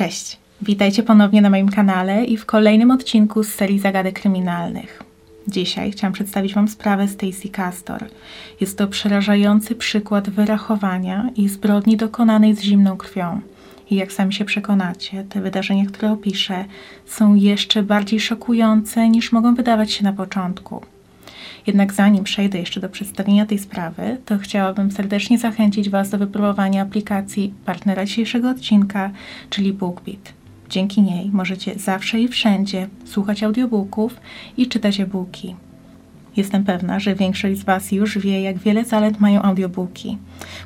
Cześć, witajcie ponownie na moim kanale i w kolejnym odcinku z serii zagadek kryminalnych. Dzisiaj chciałam przedstawić Wam sprawę Stacy Castor. Jest to przerażający przykład wyrachowania i zbrodni dokonanej z zimną krwią. I jak sami się przekonacie, te wydarzenia, które opiszę, są jeszcze bardziej szokujące niż mogą wydawać się na początku. Jednak zanim przejdę jeszcze do przedstawienia tej sprawy, to chciałabym serdecznie zachęcić Was do wypróbowania aplikacji partnera dzisiejszego odcinka, czyli BookBeat. Dzięki niej możecie zawsze i wszędzie słuchać audiobooków i czytać e-booki. Jestem pewna, że większość z Was już wie, jak wiele zalet mają audiobooki.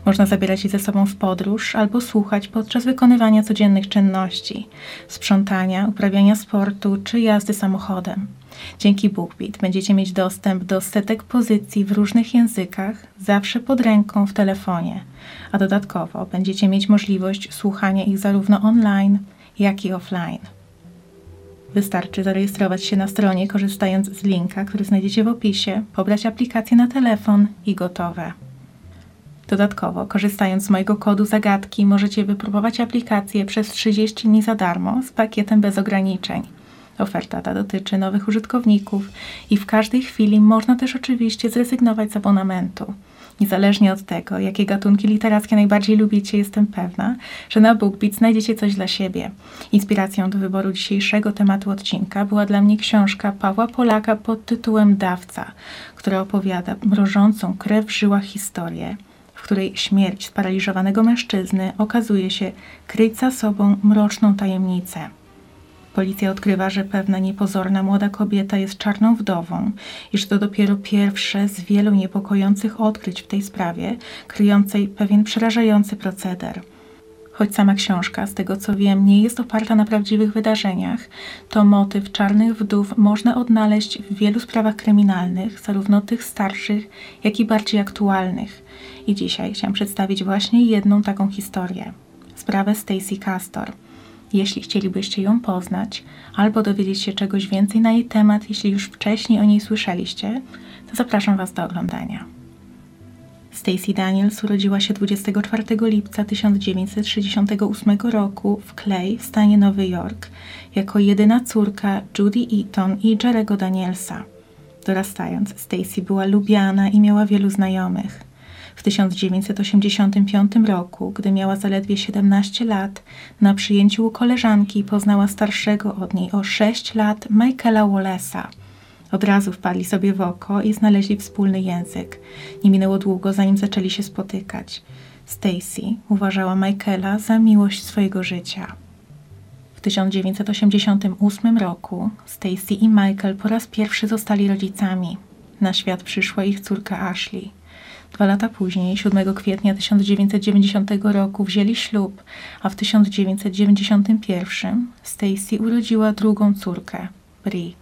Można zabierać je ze sobą w podróż albo słuchać podczas wykonywania codziennych czynności sprzątania, uprawiania sportu czy jazdy samochodem. Dzięki BookBeat będziecie mieć dostęp do setek pozycji w różnych językach, zawsze pod ręką w telefonie, a dodatkowo będziecie mieć możliwość słuchania ich zarówno online, jak i offline. Wystarczy zarejestrować się na stronie korzystając z linka, który znajdziecie w opisie, pobrać aplikację na telefon i gotowe. Dodatkowo, korzystając z mojego kodu zagadki, możecie wypróbować aplikację przez 30 dni za darmo z pakietem bez ograniczeń. Oferta ta dotyczy nowych użytkowników i w każdej chwili można też oczywiście zrezygnować z abonamentu. Niezależnie od tego, jakie gatunki literackie najbardziej lubicie, jestem pewna, że na BookBeat znajdziecie coś dla siebie. Inspiracją do wyboru dzisiejszego tematu odcinka była dla mnie książka Pawła Polaka pod tytułem Dawca, która opowiada mrożącą krew w żyłach historię, w której śmierć sparaliżowanego mężczyzny okazuje się kryć za sobą mroczną tajemnicę. Policja odkrywa, że pewna niepozorna młoda kobieta jest czarną wdową i że to dopiero pierwsze z wielu niepokojących odkryć w tej sprawie, kryjącej pewien przerażający proceder. Choć sama książka, z tego co wiem, nie jest oparta na prawdziwych wydarzeniach, to motyw czarnych wdów można odnaleźć w wielu sprawach kryminalnych, zarówno tych starszych, jak i bardziej aktualnych. I dzisiaj chciałam przedstawić właśnie jedną taką historię. Sprawę Stacy Castor – jeśli chcielibyście ją poznać albo dowiedzieć się czegoś więcej na jej temat, jeśli już wcześniej o niej słyszeliście, to zapraszam Was do oglądania. Stacy Daniels urodziła się 24 lipca 1968 roku w Clay w stanie Nowy Jork jako jedyna córka Judy Eaton i Jerego Danielsa. Dorastając, Stacy była lubiana i miała wielu znajomych. W 1985 roku, gdy miała zaledwie 17 lat, na przyjęciu u koleżanki poznała starszego od niej o 6 lat Michaela Wallace'a. Od razu wpadli sobie w oko i znaleźli wspólny język. Nie minęło długo, zanim zaczęli się spotykać. Stacy uważała Michaela za miłość swojego życia. W 1988 roku Stacy i Michael po raz pierwszy zostali rodzicami. Na świat przyszła ich córka Ashley. Dwa lata później, 7 kwietnia 1990 roku, wzięli ślub, a w 1991 Stacy urodziła drugą córkę, Brie.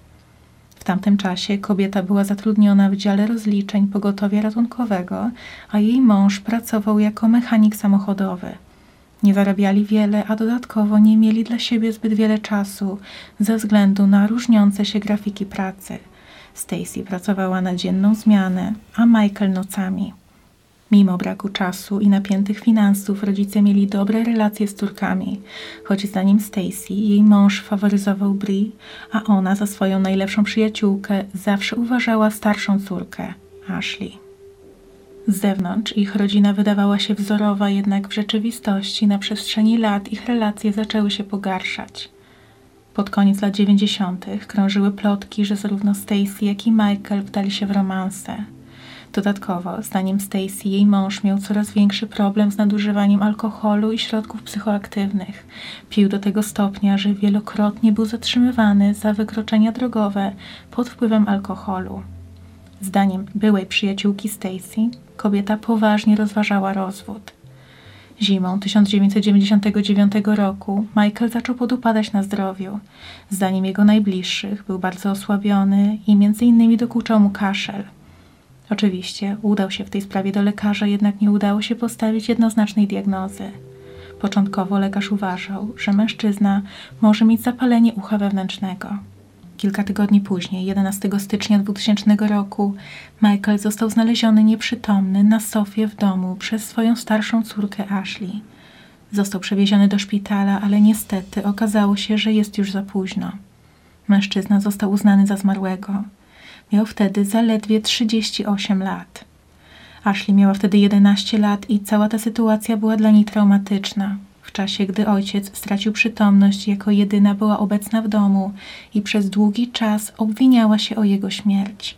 W tamtym czasie kobieta była zatrudniona w dziale rozliczeń pogotowia ratunkowego, a jej mąż pracował jako mechanik samochodowy. Nie zarabiali wiele, a dodatkowo nie mieli dla siebie zbyt wiele czasu ze względu na różniące się grafiki pracy. Stacy pracowała na dzienną zmianę, a Michael nocami. Mimo braku czasu i napiętych finansów rodzice mieli dobre relacje z córkami, choć zdaniem Stacy jej mąż faworyzował Brie, a ona za swoją najlepszą przyjaciółkę zawsze uważała starszą córkę, Ashley. Z zewnątrz ich rodzina wydawała się wzorowa, jednak w rzeczywistości na przestrzeni lat ich relacje zaczęły się pogarszać. Pod koniec lat 90. krążyły plotki, że zarówno Stacy, jak i Michael wdali się w romanse. Dodatkowo, zdaniem Stacy, jej mąż miał coraz większy problem z nadużywaniem alkoholu i środków psychoaktywnych. Pił do tego stopnia, że wielokrotnie był zatrzymywany za wykroczenia drogowe pod wpływem alkoholu. Zdaniem byłej przyjaciółki Stacy, kobieta poważnie rozważała rozwód. Zimą 1999 roku Michael zaczął podupadać na zdrowiu. Zdaniem jego najbliższych był bardzo osłabiony i między innymi dokuczał mu kaszel. Oczywiście udał się w tej sprawie do lekarza, jednak nie udało się postawić jednoznacznej diagnozy. Początkowo lekarz uważał, że mężczyzna może mieć zapalenie ucha wewnętrznego. Kilka tygodni później, 11 stycznia 2000 roku, Michael został znaleziony nieprzytomny na sofie w domu przez swoją starszą córkę Ashley. Został przewieziony do szpitala, ale niestety okazało się, że jest już za późno. Mężczyzna został uznany za zmarłego. Miał wtedy zaledwie 38 lat. Ashley miała wtedy 11 lat i cała ta sytuacja była dla niej traumatyczna. W czasie, gdy ojciec stracił przytomność, jako jedyna była obecna w domu i przez długi czas obwiniała się o jego śmierć.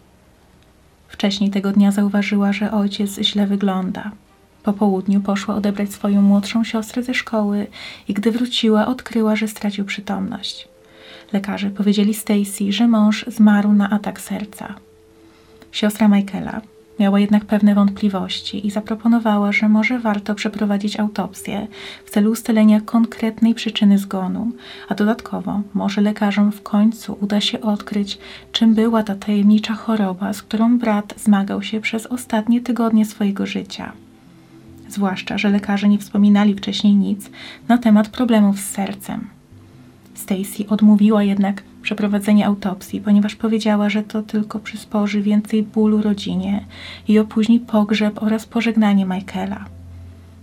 Wcześniej tego dnia zauważyła, że ojciec źle wygląda. Po południu poszła odebrać swoją młodszą siostrę ze szkoły i gdy wróciła, odkryła, że stracił przytomność. Lekarze powiedzieli Stacy, że mąż zmarł na atak serca. Siostra Michaela miała jednak pewne wątpliwości i zaproponowała, że może warto przeprowadzić autopsję w celu ustalenia konkretnej przyczyny zgonu, a dodatkowo może lekarzom w końcu uda się odkryć, czym była ta tajemnicza choroba, z którą brat zmagał się przez ostatnie tygodnie swojego życia. Zwłaszcza, że lekarze nie wspominali wcześniej nic na temat problemów z sercem. Stacy odmówiła jednak przeprowadzenia autopsji, ponieważ powiedziała, że to tylko przysporzy więcej bólu rodzinie i opóźni pogrzeb oraz pożegnanie Michaela.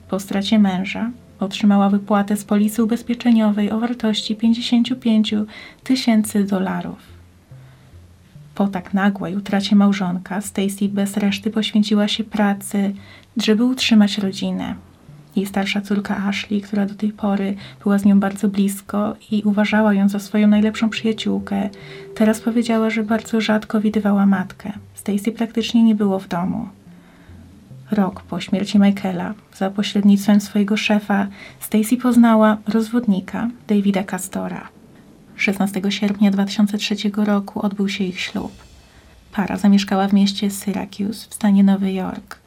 Po stracie męża otrzymała wypłatę z polisy ubezpieczeniowej o wartości 55 tysięcy dolarów. Po tak nagłej utracie małżonka, Stacy bez reszty poświęciła się pracy, żeby utrzymać rodzinę. Jej starsza córka Ashley, która do tej pory była z nią bardzo blisko i uważała ją za swoją najlepszą przyjaciółkę, teraz powiedziała, że bardzo rzadko widywała matkę. Stacy praktycznie nie było w domu. Rok po śmierci Michaela, za pośrednictwem swojego szefa, Stacy poznała rozwodnika Davida Castora. 16 sierpnia 2003 roku odbył się ich ślub. Para zamieszkała w mieście Syracuse w stanie Nowy Jork.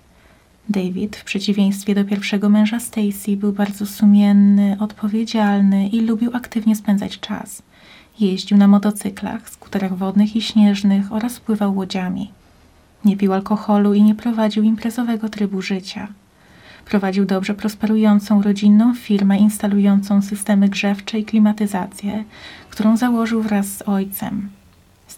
David, w przeciwieństwie do pierwszego męża Stacy, był bardzo sumienny, odpowiedzialny i lubił aktywnie spędzać czas. Jeździł na motocyklach, skuterach wodnych i śnieżnych oraz pływał łodziami. Nie pił alkoholu i nie prowadził imprezowego trybu życia. Prowadził dobrze prosperującą rodzinną firmę instalującą systemy grzewcze i klimatyzację, którą założył wraz z ojcem.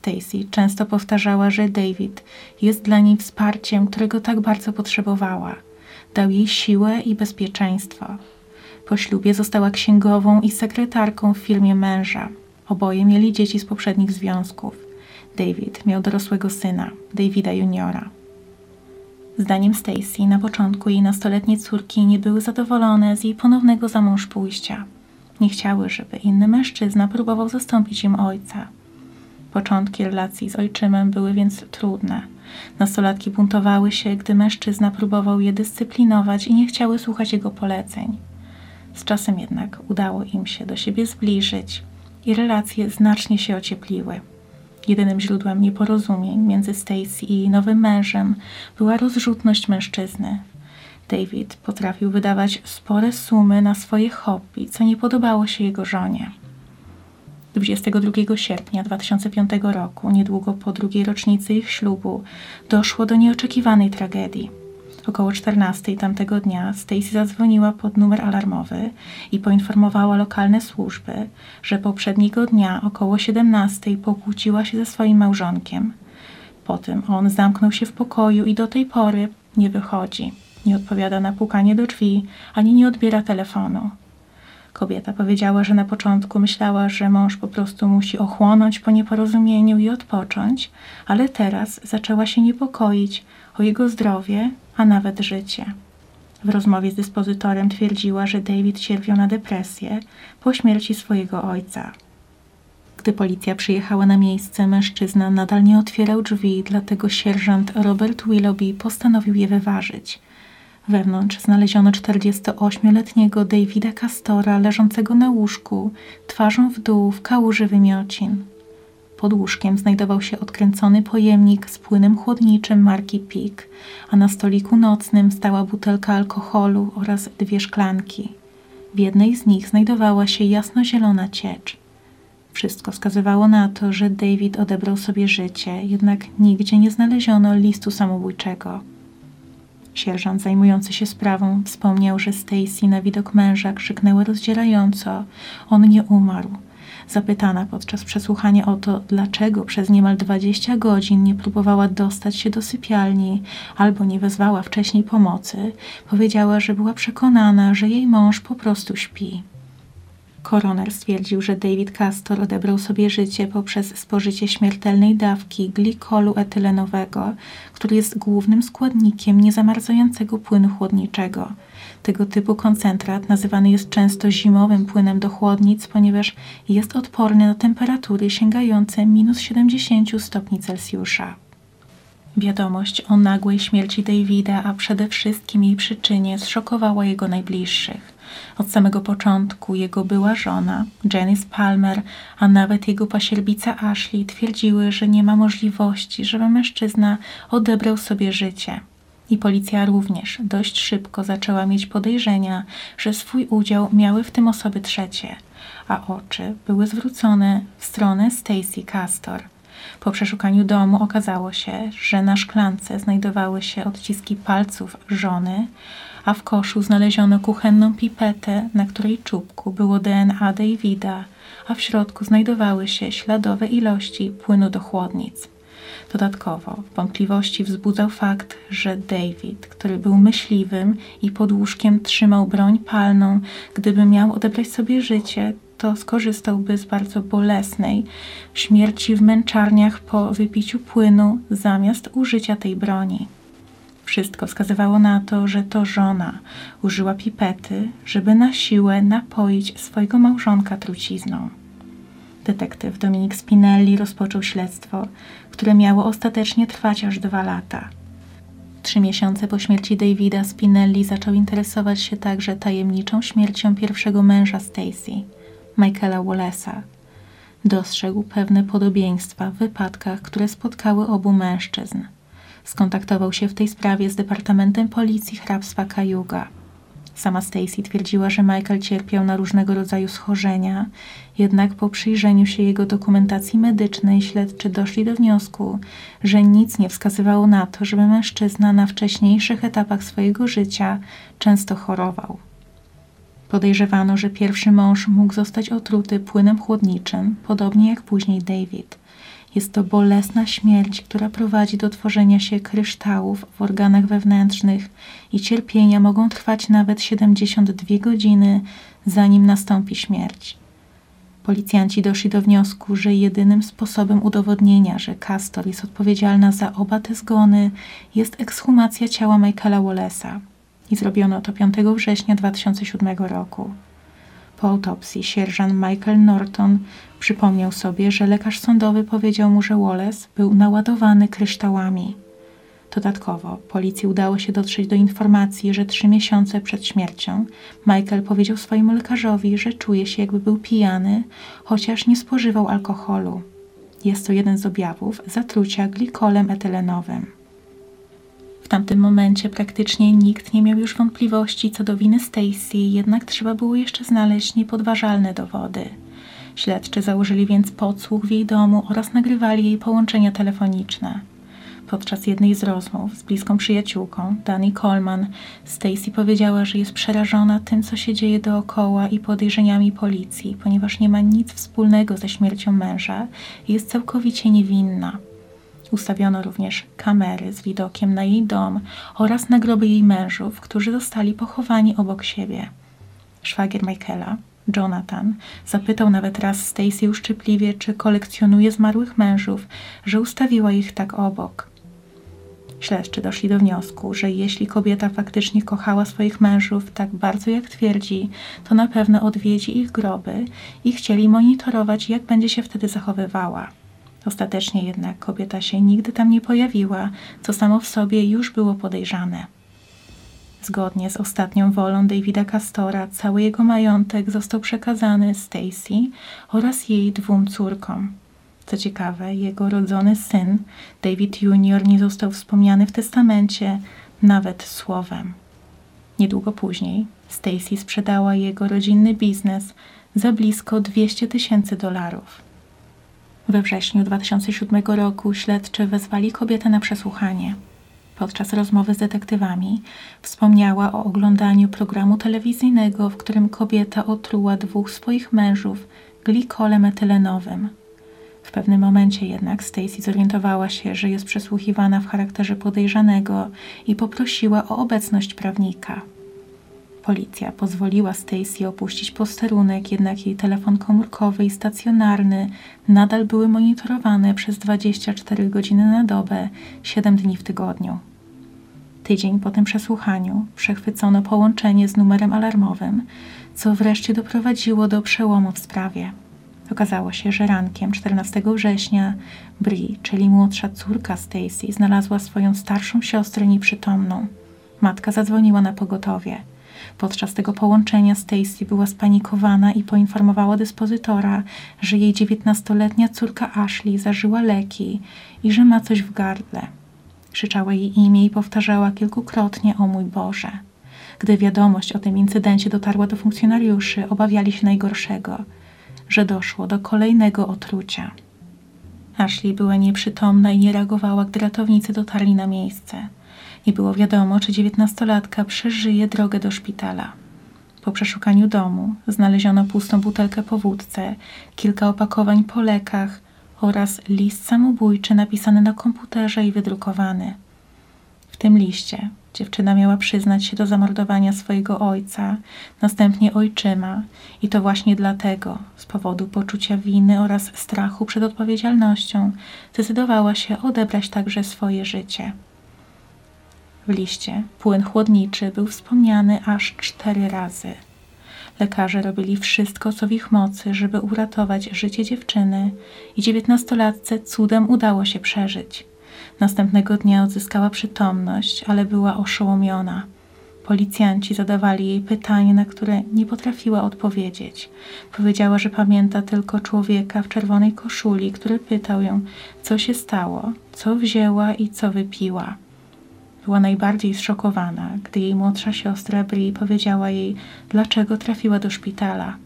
Stacy często powtarzała, że David jest dla niej wsparciem, którego tak bardzo potrzebowała. Dał jej siłę i bezpieczeństwo. Po ślubie została księgową i sekretarką w firmie męża. Oboje mieli dzieci z poprzednich związków. David miał dorosłego syna, Davida Juniora. Zdaniem Stacy na początku jej nastoletnie córki nie były zadowolone z jej ponownego zamąż pójścia. Nie chciały, żeby inny mężczyzna próbował zastąpić im ojca. Początki relacji z ojczymem były więc trudne. Nastolatki buntowały się, gdy mężczyzna próbował je dyscyplinować i nie chciały słuchać jego poleceń. Z czasem jednak udało im się do siebie zbliżyć i relacje znacznie się ociepliły. Jedynym źródłem nieporozumień między Stacy i jej nowym mężem była rozrzutność mężczyzny. David potrafił wydawać spore sumy na swoje hobby, co nie podobało się jego żonie. 22 sierpnia 2005 roku, niedługo po drugiej rocznicy ich ślubu, doszło do nieoczekiwanej tragedii. Około 14 tamtego dnia Stacy zadzwoniła pod numer alarmowy i poinformowała lokalne służby, że poprzedniego dnia około 17 pokłóciła się ze swoim małżonkiem. Potem on zamknął się w pokoju i do tej pory nie wychodzi. Nie odpowiada na pukanie do drzwi, ani nie odbiera telefonu. Kobieta powiedziała, że na początku myślała, że mąż po prostu musi ochłonąć po nieporozumieniu i odpocząć, ale teraz zaczęła się niepokoić o jego zdrowie, a nawet życie. W rozmowie z dyspozytorem twierdziła, że David cierpiał na depresję po śmierci swojego ojca. Gdy policja przyjechała na miejsce, mężczyzna nadal nie otwierał drzwi, dlatego sierżant Robert Willoughby postanowił je wyważyć. Wewnątrz znaleziono 48-letniego Davida Castora leżącego na łóżku, twarzą w dół w kałuży wymiocin. Pod łóżkiem znajdował się odkręcony pojemnik z płynem chłodniczym marki Pik, a na stoliku nocnym stała butelka alkoholu oraz dwie szklanki. W jednej z nich znajdowała się jasnozielona ciecz. Wszystko wskazywało na to, że David odebrał sobie życie, jednak nigdzie nie znaleziono listu samobójczego. Sierżant zajmujący się sprawą wspomniał, że Stacy na widok męża krzyknęła rozdzierająco: On nie umarł. Zapytana podczas przesłuchania o to, dlaczego przez niemal 20 godzin nie próbowała dostać się do sypialni albo nie wezwała wcześniej pomocy, powiedziała, że była przekonana, że jej mąż po prostu śpi. Koroner stwierdził, że David Castor odebrał sobie życie poprzez spożycie śmiertelnej dawki glikolu etylenowego, który jest głównym składnikiem niezamarzającego płynu chłodniczego. Tego typu koncentrat nazywany jest często zimowym płynem do chłodnic, ponieważ jest odporny na temperatury sięgające minus 70 stopni Celsjusza. Wiadomość o nagłej śmierci Davida, a przede wszystkim jej przyczynie, zszokowała jego najbliższych. Od samego początku jego była żona, Janice Palmer, a nawet jego pasierbica Ashley twierdziły, że nie ma możliwości, żeby mężczyzna odebrał sobie życie. I policja również dość szybko zaczęła mieć podejrzenia, że swój udział miały w tym osoby trzecie, a oczy były zwrócone w stronę Stacy Castor. Po przeszukaniu domu okazało się, że na szklance znajdowały się odciski palców żony, a w koszu znaleziono kuchenną pipetę, na której czubku było DNA Davida, a w środku znajdowały się śladowe ilości płynu do chłodnic. Dodatkowo wątpliwości wzbudzał fakt, że David, który był myśliwym i pod łóżkiem trzymał broń palną, gdyby miał odebrać sobie życie, to skorzystałby z bardzo bolesnej śmierci w męczarniach po wypiciu płynu zamiast użycia tej broni. Wszystko wskazywało na to, że to żona użyła pipety, żeby na siłę napoić swojego małżonka trucizną. Detektyw Dominik Spinelli rozpoczął śledztwo, które miało ostatecznie trwać aż dwa lata. Trzy miesiące po śmierci Davida Spinelli zaczął interesować się także tajemniczą śmiercią pierwszego męża Stacy, Michaela Wallace'a. Dostrzegł pewne podobieństwa w wypadkach, które spotkały obu mężczyzn – Skontaktował się w tej sprawie z Departamentem Policji Hrabstwa Kajuga. Sama Stacy twierdziła, że Michael cierpiał na różnego rodzaju schorzenia, jednak po przyjrzeniu się jego dokumentacji medycznej śledczy doszli do wniosku, że nic nie wskazywało na to, żeby mężczyzna na wcześniejszych etapach swojego życia często chorował. Podejrzewano, że pierwszy mąż mógł zostać otruty płynem chłodniczym, podobnie jak później David – jest to bolesna śmierć, która prowadzi do tworzenia się kryształów w organach wewnętrznych i cierpienia mogą trwać nawet 72 godziny, zanim nastąpi śmierć. Policjanci doszli do wniosku, że jedynym sposobem udowodnienia, że Castor jest odpowiedzialna za oba te zgony, jest ekshumacja ciała Michaela Wallace'a. I zrobiono to 5 września 2007 roku. Po autopsji sierżant Michael Norton przypomniał sobie, że lekarz sądowy powiedział mu, że Wallace był naładowany kryształami. Dodatkowo policji udało się dotrzeć do informacji, że trzy miesiące przed śmiercią Michael powiedział swojemu lekarzowi, że czuje się jakby był pijany, chociaż nie spożywał alkoholu. Jest to jeden z objawów zatrucia glikolem etylenowym. W tamtym momencie praktycznie nikt nie miał już wątpliwości co do winy Stacy, jednak trzeba było jeszcze znaleźć niepodważalne dowody. Śledczy założyli więc podsłuch w jej domu oraz nagrywali jej połączenia telefoniczne. Podczas jednej z rozmów z bliską przyjaciółką, Dani Coleman, Stacy powiedziała, że jest przerażona tym, co się dzieje dookoła i podejrzeniami policji, ponieważ nie ma nic wspólnego ze śmiercią męża i jest całkowicie niewinna. Ustawiono również kamery z widokiem na jej dom oraz na groby jej mężów, którzy zostali pochowani obok siebie. Szwagier Michaela, Jonathan, zapytał nawet raz Stacy uszczypliwie, czy kolekcjonuje zmarłych mężów, że ustawiła ich tak obok. Śledczy doszli do wniosku, że jeśli kobieta faktycznie kochała swoich mężów tak bardzo jak twierdzi, to na pewno odwiedzi ich groby i chcieli monitorować, jak będzie się wtedy zachowywała. Ostatecznie jednak kobieta się nigdy tam nie pojawiła, co samo w sobie już było podejrzane. Zgodnie z ostatnią wolą Davida Castora, cały jego majątek został przekazany Stacy oraz jej dwóm córkom. Co ciekawe, jego rodzony syn, David Jr., nie został wspomniany w testamencie nawet słowem. Niedługo później Stacy sprzedała jego rodzinny biznes za blisko 200 tysięcy dolarów. We wrześniu 2007 roku śledczy wezwali kobietę na przesłuchanie. Podczas rozmowy z detektywami wspomniała o oglądaniu programu telewizyjnego, w którym kobieta otruła dwóch swoich mężów glikolem etylenowym. W pewnym momencie jednak Stacy zorientowała się, że jest przesłuchiwana w charakterze podejrzanego i poprosiła o obecność prawnika. Policja pozwoliła Stacy opuścić posterunek, jednak jej telefon komórkowy i stacjonarny nadal były monitorowane przez 24 godziny na dobę, 7 dni w tygodniu. Tydzień po tym przesłuchaniu przechwycono połączenie z numerem alarmowym, co wreszcie doprowadziło do przełomu w sprawie. Okazało się, że rankiem 14 września Bri, czyli młodsza córka Stacy, znalazła swoją starszą siostrę nieprzytomną. Matka zadzwoniła na pogotowie. Podczas tego połączenia Stacy była spanikowana i poinformowała dyspozytora, że jej dziewiętnastoletnia córka Ashley zażyła leki i że ma coś w gardle. Krzyczała jej imię i powtarzała kilkukrotnie o mój Boże. Gdy wiadomość o tym incydencie dotarła do funkcjonariuszy, obawiali się najgorszego, że doszło do kolejnego otrucia. Ashley była nieprzytomna i nie reagowała, gdy ratownicy dotarli na miejsce. Nie było wiadomo, czy dziewiętnastolatka przeżyje drogę do szpitala. Po przeszukaniu domu znaleziono pustą butelkę po wódce, kilka opakowań po lekach oraz list samobójczy napisany na komputerze i wydrukowany. W tym liście dziewczyna miała przyznać się do zamordowania swojego ojca, następnie ojczyma i to właśnie dlatego, z powodu poczucia winy oraz strachu przed odpowiedzialnością, zdecydowała się odebrać także swoje życie. W liście płyn chłodniczy był wspomniany aż cztery razy. Lekarze robili wszystko, co w ich mocy, żeby uratować życie dziewczyny i dziewiętnastolatce cudem udało się przeżyć. Następnego dnia odzyskała przytomność, ale była oszołomiona. Policjanci zadawali jej pytanie, na które nie potrafiła odpowiedzieć. Powiedziała, że pamięta tylko człowieka w czerwonej koszuli, który pytał ją, co się stało, co wzięła i co wypiła. Była najbardziej zszokowana, gdy jej młodsza siostra Bri powiedziała jej, dlaczego trafiła do szpitala.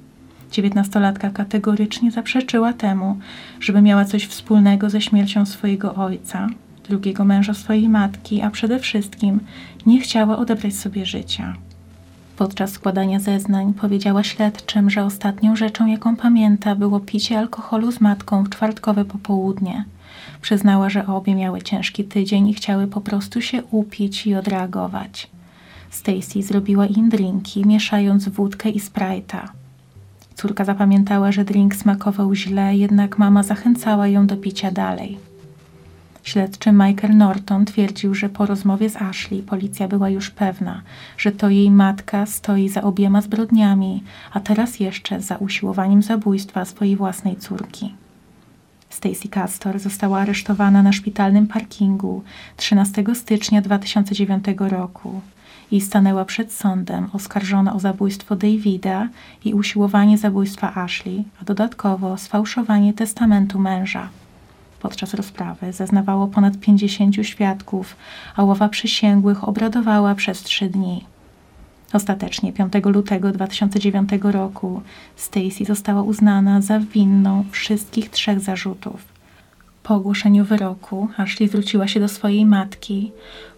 Dziewiętnastolatka kategorycznie zaprzeczyła temu, żeby miała coś wspólnego ze śmiercią swojego ojca, drugiego męża swojej matki, a przede wszystkim nie chciała odebrać sobie życia. Podczas składania zeznań powiedziała śledczym, że ostatnią rzeczą, jaką pamięta, było picie alkoholu z matką w czwartkowe popołudnie – Przyznała, że obie miały ciężki tydzień i chciały po prostu się upić i odreagować. Stacy zrobiła im drinki, mieszając wódkę i sprite'a. Córka zapamiętała, że drink smakował źle, jednak mama zachęcała ją do picia dalej. Śledczy Michael Norton twierdził, że po rozmowie z Ashley policja była już pewna, że to jej matka stoi za obiema zbrodniami, a teraz jeszcze za usiłowaniem zabójstwa swojej własnej córki. Stacy Castor została aresztowana na szpitalnym parkingu 13 stycznia 2009 roku i stanęła przed sądem oskarżona o zabójstwo Davida i usiłowanie zabójstwa Ashley, a dodatkowo sfałszowanie testamentu męża. Podczas rozprawy zeznawało ponad 50 świadków, a ława przysięgłych obradowała przez trzy dni. Ostatecznie 5 lutego 2009 roku Stacy została uznana za winną wszystkich trzech zarzutów. Po ogłoszeniu wyroku Ashley zwróciła się do swojej matki,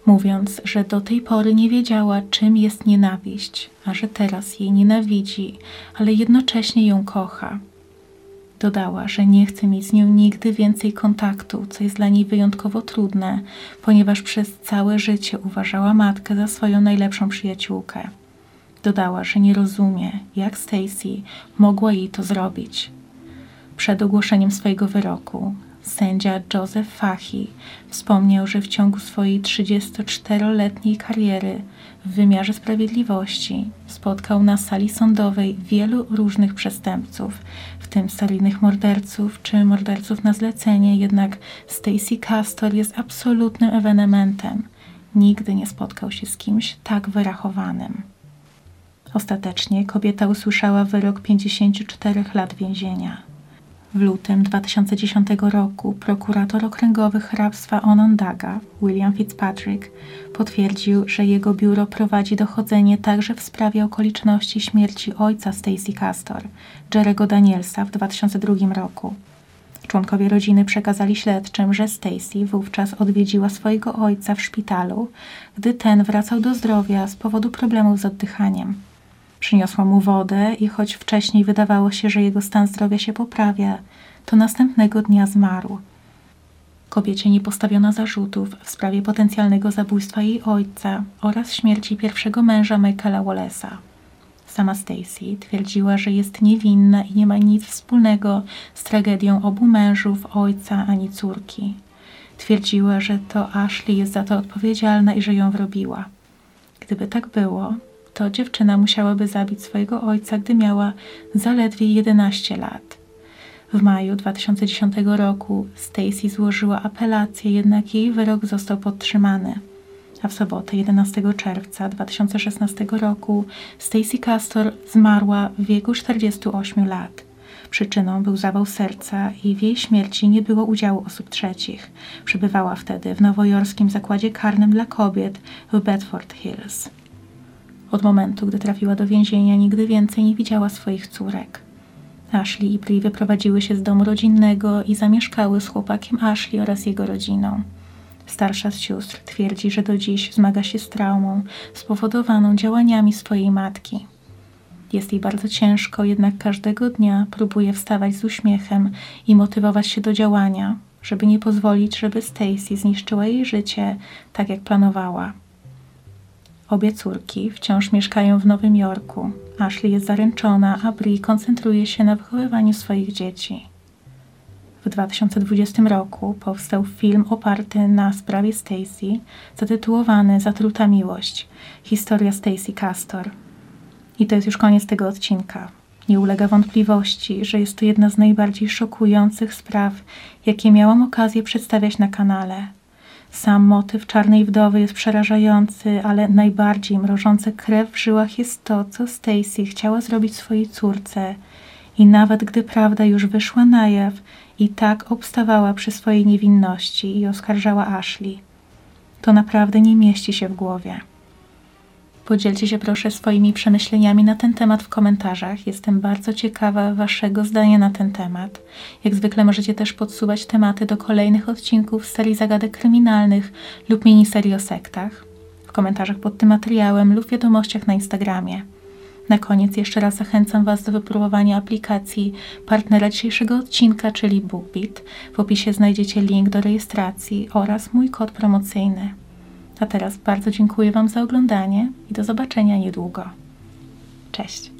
mówiąc, że do tej pory nie wiedziała, czym jest nienawiść, a że teraz jej nienawidzi, ale jednocześnie ją kocha. Dodała, że nie chce mieć z nią nigdy więcej kontaktu, co jest dla niej wyjątkowo trudne, ponieważ przez całe życie uważała matkę za swoją najlepszą przyjaciółkę. Dodała, że nie rozumie, jak Stacy mogła jej to zrobić. Przed ogłoszeniem swojego wyroku sędzia Joseph Fahy wspomniał, że w ciągu swojej 34-letniej kariery w wymiarze sprawiedliwości spotkał na sali sądowej wielu różnych przestępców, w tym seryjnych morderców czy morderców na zlecenie, jednak Stacy Castor jest absolutnym ewenementem. Nigdy nie spotkał się z kimś tak wyrachowanym. Ostatecznie kobieta usłyszała wyrok 54 lat więzienia. W lutym 2010 roku prokurator okręgowy hrabstwa Onondaga, William Fitzpatrick, potwierdził, że jego biuro prowadzi dochodzenie także w sprawie okoliczności śmierci ojca Stacy Castor, Jerego Danielsa w 2002 roku. Członkowie rodziny przekazali śledczym, że Stacy wówczas odwiedziła swojego ojca w szpitalu, gdy ten wracał do zdrowia z powodu problemów z oddychaniem. Przyniosła mu wodę i choć wcześniej wydawało się, że jego stan zdrowia się poprawia, to następnego dnia zmarł. Kobiecie nie postawiono zarzutów w sprawie potencjalnego zabójstwa jej ojca oraz śmierci pierwszego męża Michaela Wallace'a. Sama Stacy twierdziła, że jest niewinna i nie ma nic wspólnego z tragedią obu mężów, ojca ani córki. Twierdziła, że to Ashley jest za to odpowiedzialna i że ją wrobiła. Gdyby tak było, to dziewczyna musiałaby zabić swojego ojca, gdy miała zaledwie 11 lat. W maju 2010 roku Stacy złożyła apelację, jednak jej wyrok został podtrzymany. A w sobotę 11 czerwca 2016 roku Stacy Castor zmarła w wieku 48 lat. Przyczyną był zawał serca i w jej śmierci nie było udziału osób trzecich. Przebywała wtedy w nowojorskim zakładzie karnym dla kobiet w Bedford Hills. Od momentu, gdy trafiła do więzienia, nigdy więcej nie widziała swoich córek. Ashley i Bri wyprowadziły się z domu rodzinnego i zamieszkały z chłopakiem Ashley oraz jego rodziną. Starsza z sióstr twierdzi, że do dziś zmaga się z traumą spowodowaną działaniami swojej matki. Jest jej bardzo ciężko, jednak każdego dnia próbuje wstawać z uśmiechem i motywować się do działania, żeby nie pozwolić, żeby Stacy zniszczyła jej życie tak jak planowała. Obie córki wciąż mieszkają w Nowym Jorku. Ashley jest zaręczona, a Bri koncentruje się na wychowywaniu swoich dzieci. W 2020 roku powstał film oparty na sprawie Stacy, zatytułowany Zatruta miłość. Historia Stacy Castor. I to jest już koniec tego odcinka. Nie ulega wątpliwości, że jest to jedna z najbardziej szokujących spraw, jakie miałam okazję przedstawiać na kanale. Sam motyw czarnej wdowy jest przerażający, ale najbardziej mrożące krew w żyłach jest to, co Stacy chciała zrobić swojej córce. I nawet gdy prawda już wyszła na jaw, i tak obstawała przy swojej niewinności i oskarżała Ashley. To naprawdę nie mieści się w głowie. Podzielcie się proszę swoimi przemyśleniami na ten temat w komentarzach. Jestem bardzo ciekawa Waszego zdania na ten temat. Jak zwykle możecie też podsuwać tematy do kolejnych odcinków serii zagadek kryminalnych lub miniserii o sektach w komentarzach pod tym materiałem lub wiadomościach na Instagramie. Na koniec jeszcze raz zachęcam Was do wypróbowania aplikacji partnera dzisiejszego odcinka, czyli BookBeat. W opisie znajdziecie link do rejestracji oraz mój kod promocyjny. A teraz bardzo dziękuję Wam za oglądanie i do zobaczenia niedługo. Cześć!